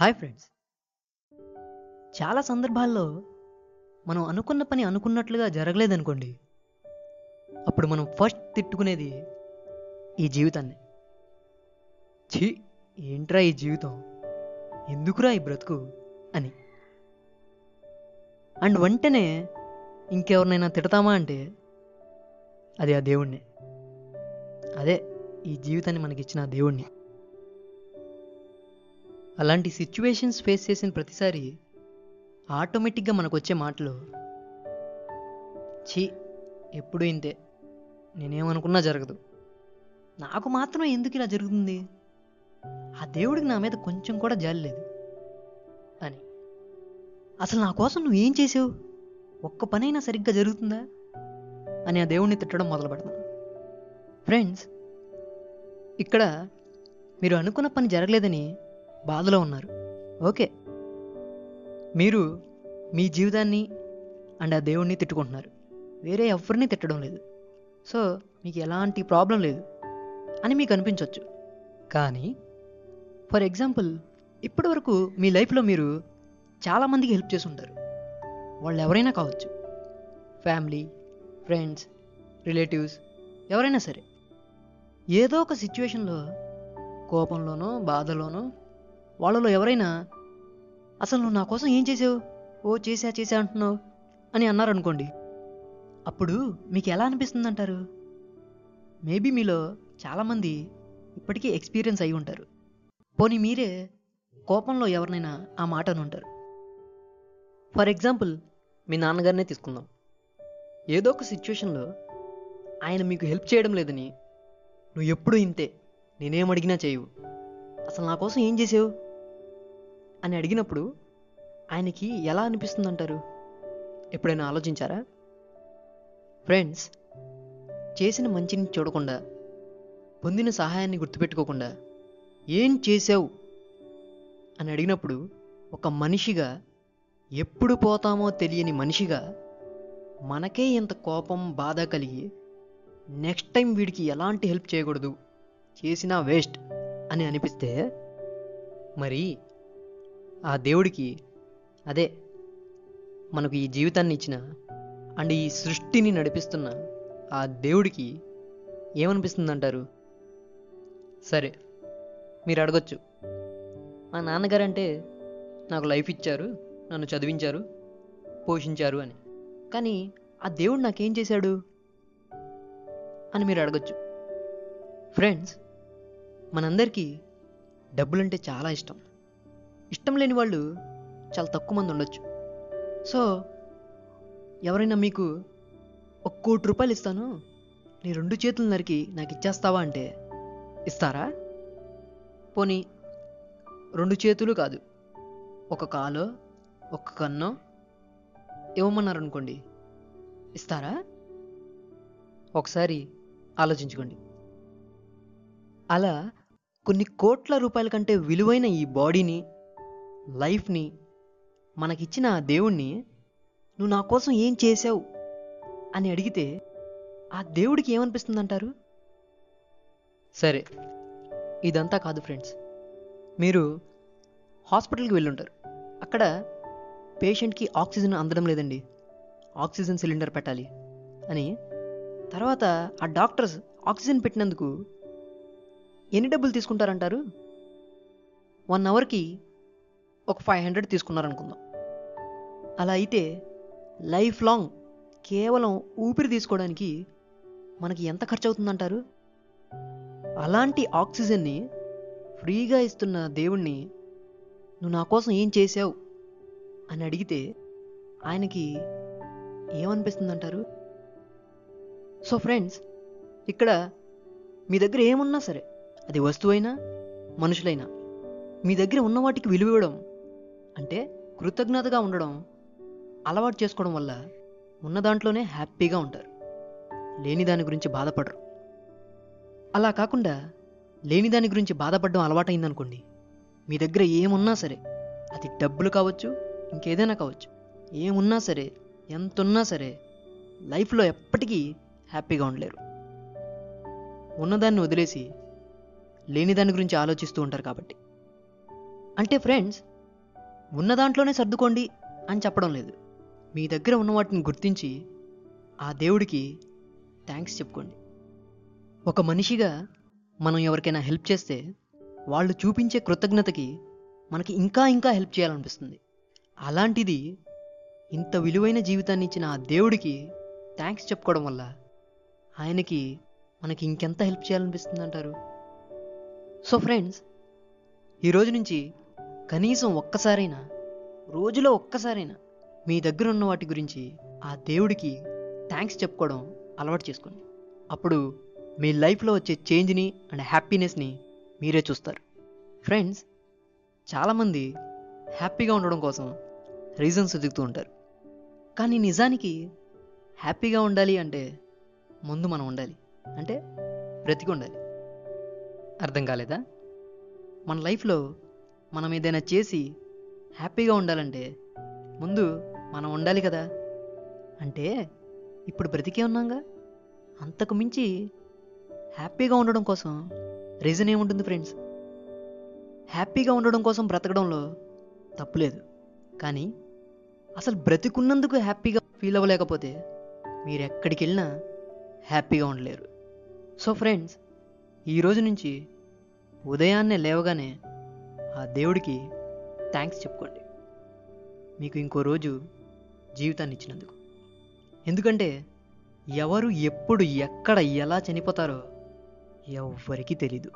Hi friends. చాలా సందర్భాల్లో మనం అనుకున్న పని అనుకున్నట్లుగా జరగలేదనుకోండి అప్పుడు మనం ఫస్ట్ తిట్టుకునేది ఈ జీవితాన్ని. ఛీ ఏంట్రా ఈ జీవితం? ఎందుకురా ఈ బ్రతుకు? అని. అండ్ వెంటనే ఇంకెవరినైనా తిడతామా అంటే అది ఆ దేవుణ్ణి. అదే ఈ జీవితాన్ని మనకిచ్చిన దేవుణ్ణి. అలాంటి సిచ్యువేషన్స్ ఫేస్ చేసిన ప్రతిసారి ఆటోమేటిక్గా మనకు వచ్చే మాటలు ఛీ ఎప్పుడు ఇంతే. నేనేమనుకున్నా జరగదు. నాకు మాత్రం ఎందుకు ఇలా జరుగుతుంది? ఆ దేవుడికి నా మీద కొంచెం కూడా జాలి లేదు. అని. అసలు నా కోసం నువ్వు ఏం చేసావు? ఒక్క పనైనా సరిగ్గా జరుగుతుందా? అని ఆ దేవుడిని తిట్టడం మొదలు పెడతాను ఫ్రెండ్స్ ఇక్కడ మీరు అనుకున్న పని జరగలేదని బాధలో ఉన్నారు. ఓకే. మీరు మీ జీవితాన్ని అండ్ ఆ దేవుణ్ణి తిట్టుకుంటున్నారు. వేరే ఎవరిని తిట్టడం లేదు. సో మీకు ఎలాంటి ప్రాబ్లం లేదు అని మీకు అనిపించవచ్చు కానీ ఫర్ ఎగ్జాంపుల్ ఇప్పటివరకు మీ లైఫ్లో మీరు చాలామందికి హెల్ప్ చేసి ఉంటారు. వాళ్ళు ఎవరైనా కావచ్చు. ఫ్యామిలీ ఫ్రెండ్స్ రిలేటివ్స్ ఎవరైనా సరే. ఏదో ఒక సిచ్యువేషన్లో కోపంలోనో బాధలోనో వాళ్ళలో ఎవరైనా అసలు నువ్వు నా కోసం ఏం చేసావు? ఓ చేసా చేసా అంటున్నావు అని అన్నారనుకోండి. అప్పుడు మీకు ఎలా అనిపిస్తుంది అంటారు మేబీ మీలో చాలామంది ఇప్పటికీ ఎక్స్పీరియన్స్ అయి ఉంటారు. పోనీ మీరే కోపంలో ఎవరినైనా ఆ మాట అని ఉంటారు ఫర్ ఎగ్జాంపుల్ మీ నాన్నగారినే తీసుకుందాం. ఏదో ఒక సిచ్యువేషన్లో ఆయన మీకు హెల్ప్ చేయడం లేదని నువ్వు ఎప్పుడూ ఇంతే నేనేం అడిగినా చేయవు. అసలు నా కోసం ఏం చేసావు? అని అడిగినప్పుడు ఆయనకి ఎలా అనిపిస్తుంది అంటారు ఎప్పుడైనా ఆలోచించారా? ఫ్రెండ్స్ చేసిన మంచిని చూడకుండా పొందిన సహాయాన్ని గుర్తుపెట్టుకోకుండా ఏం చేసావు అని అడిగినప్పుడు ఒక మనిషిగా ఎప్పుడు పోతామో తెలియని మనిషిగా మనకే ఇంత కోపం బాధ కలిగి నెక్స్ట్ టైం వీడికి ఎలాంటి హెల్ప్ చేయకూడదు చేసినా వేస్ట్ అని అనిపిస్తే మరి ఆ దేవుడికి అదే మనకు ఈ జీవితాన్ని ఇచ్చిన అండ్ ఈ సృష్టిని నడిపిస్తున్న ఆ దేవుడికి ఏమనిపిస్తుంది అంటారు సరే మీరు అడగొచ్చు. మా నాన్నగారంటే నాకు లైఫ్ ఇచ్చారు నన్ను చదివించారు పోషించారు అని. కానీ ఆ దేవుడు నాకేం చేశాడు? అని మీరు అడగొచ్చు. ఫ్రెండ్స్ మనందరికీ డబ్బులంటే చాలా ఇష్టం. ఇష్టం లేని వాళ్ళు చాలా తక్కువ మంది ఉండొచ్చు. సో ఎవరైనా మీకు ఒక కోటి రూపాయలు ఇస్తాను నీ రెండు చేతులు నరికి నాకు ఇచ్చేస్తావా అంటే ఇస్తారా? పోనీ రెండు చేతులు కాదు. ఒక కాలో ఒక కన్నో ఇవ్వమన్నారు అనుకోండి ఇస్తారా? ఒకసారి ఆలోచించుకోండి. అలా కొన్ని కోట్ల రూపాయల కంటే విలువైన ఈ బాడీని లైఫ్ని మనకిచ్చిన దేవుణ్ణి నువ్వు నా కోసం ఏం చేసావు అని అడిగితే ఆ దేవుడికి ఏమనిపిస్తుంది అంటారు సరే ఇదంతా కాదు ఫ్రెండ్స్. మీరు హాస్పిటల్కి వెళ్ళుంటారు. అక్కడ పేషెంట్కి ఆక్సిజన్ అందడం లేదండి. ఆక్సిజన్ సిలిండర్ పెట్టాలి అని. తర్వాత ఆ డాక్టర్స్ ఆక్సిజన్ పెట్టినందుకు ఎన్ని డబ్బులు తీసుకుంటారంటారు? వన్ అవర్కి ఒక ఫైవ్ హండ్రెడ్ తీసుకున్నారనుకుందాం. అలా అయితే లైఫ్ లాంగ్ కేవలం ఊపిరి తీసుకోవడానికి మనకి ఎంత ఖర్చు అవుతుందంటారు అలాంటి ఆక్సిజన్ని ఫ్రీగా ఇస్తున్న దేవుణ్ణి నువ్వు నా కోసం ఏం చేసావు అని అడిగితే ఆయనకి ఏమనిపిస్తుందంటారు? సో ఫ్రెండ్స్ ఇక్కడ మీ దగ్గర ఏమున్నా సరే అది వస్తువైనా మనుషులైనా మీ దగ్గర ఉన్న వాటికి విలువ ఇవ్వడం అంటే కృతజ్ఞతగా ఉండడం అలవాటు చేసుకోవడం వల్ల ఉన్న దాంట్లోనే హ్యాపీగా ఉంటారు. లేని దాని గురించి బాధపడరు. అలా కాకుండా లేని దాని గురించి బాధపడడం అలవాటైందనుకోండి మీ దగ్గర ఏమున్నా సరే అది డబ్బులు కావచ్చు ఇంకేదైనా కావచ్చు ఏమున్నా సరే ఎంత ఉన్నా సరే లైఫ్లో ఎప్పటికీ హ్యాపీగా ఉండలేరు. ఉన్నదాన్ని వదిలేసి లేని దాని గురించి ఆలోచిస్తూ ఉంటారు కాబట్టి. అంటే ఫ్రెండ్స్ ఉన్న దాంట్లోనే సర్దుకోండి అని చెప్పడం లేదు. మీ దగ్గర ఉన్న వాటిని గుర్తించి ఆ దేవుడికి థ్యాంక్స్ చెప్పుకోండి. ఒక మనిషిగా మనం ఎవరికైనా హెల్ప్ చేస్తే వాళ్ళు చూపించే కృతజ్ఞతకి మనకి ఇంకా ఇంకా హెల్ప్ చేయాలనిపిస్తుంది. అలాంటిది ఇంత విలువైన జీవితాన్ని ఇచ్చిన ఆ దేవుడికి థ్యాంక్స్ చెప్పుకోవడం వల్ల ఆయనకి మనకి ఇంకెంత హెల్ప్ చేయాలనిపిస్తుంది అంటారు సో ఫ్రెండ్స్ ఈ రోజు నుంచి కనీసం ఒక్కసారైనా రోజులో ఒక్కసారైనా మీ దగ్గర ఉన్న వాటి గురించి ఆ దేవుడికి థ్యాంక్స్ చెప్పుకోవడం అలవాటు చేసుకోండి. అప్పుడు మీ లైఫ్లో వచ్చే చేంజ్ని అండ్ హ్యాపీనెస్ని మీరే చూస్తారు. ఫ్రెండ్స్ చాలామంది హ్యాపీగా ఉండడం కోసం రీజన్స్ వెతుకుతూ ఉంటారు. కానీ నిజానికి హ్యాపీగా ఉండాలి అంటే ముందు మనం ఉండాలి. అంటే బ్రతికి ఉండాలి. అర్థం కాలేదా? మన లైఫ్లో మనం ఏదైనా చేసి హ్యాపీగా ఉండాలంటే ముందు మనం ఉండాలి కదా. అంటే ఇప్పుడు బ్రతికే ఉన్నాగా. అంతకు మించి హ్యాపీగా ఉండడం కోసం రీజన్ ఏముంటుంది ఫ్రెండ్స్? హ్యాపీగా ఉండడం కోసం బ్రతకడంలో తప్పులేదు కానీ అసలు బ్రతికున్నందుకు హ్యాపీగా ఫీల్ అవ్వలేకపోతే మీరు ఎక్కడికి వెళ్ళినా హ్యాపీగా ఉండలేరు. సో ఫ్రెండ్స్ ఈ రోజు నుంచి ఉదయాన్నే లేవగానే ఆ దేవుడికి థ్యాంక్స్ చెప్పుకోండి. మీకు ఇంకో రోజు జీవితాన్ని ఇచ్చినందుకు. ఎందుకంటే ఎవరు ఎప్పుడు ఎక్కడ ఎలా చనిపోతారో ఎవ్వరికీ తెలీదు.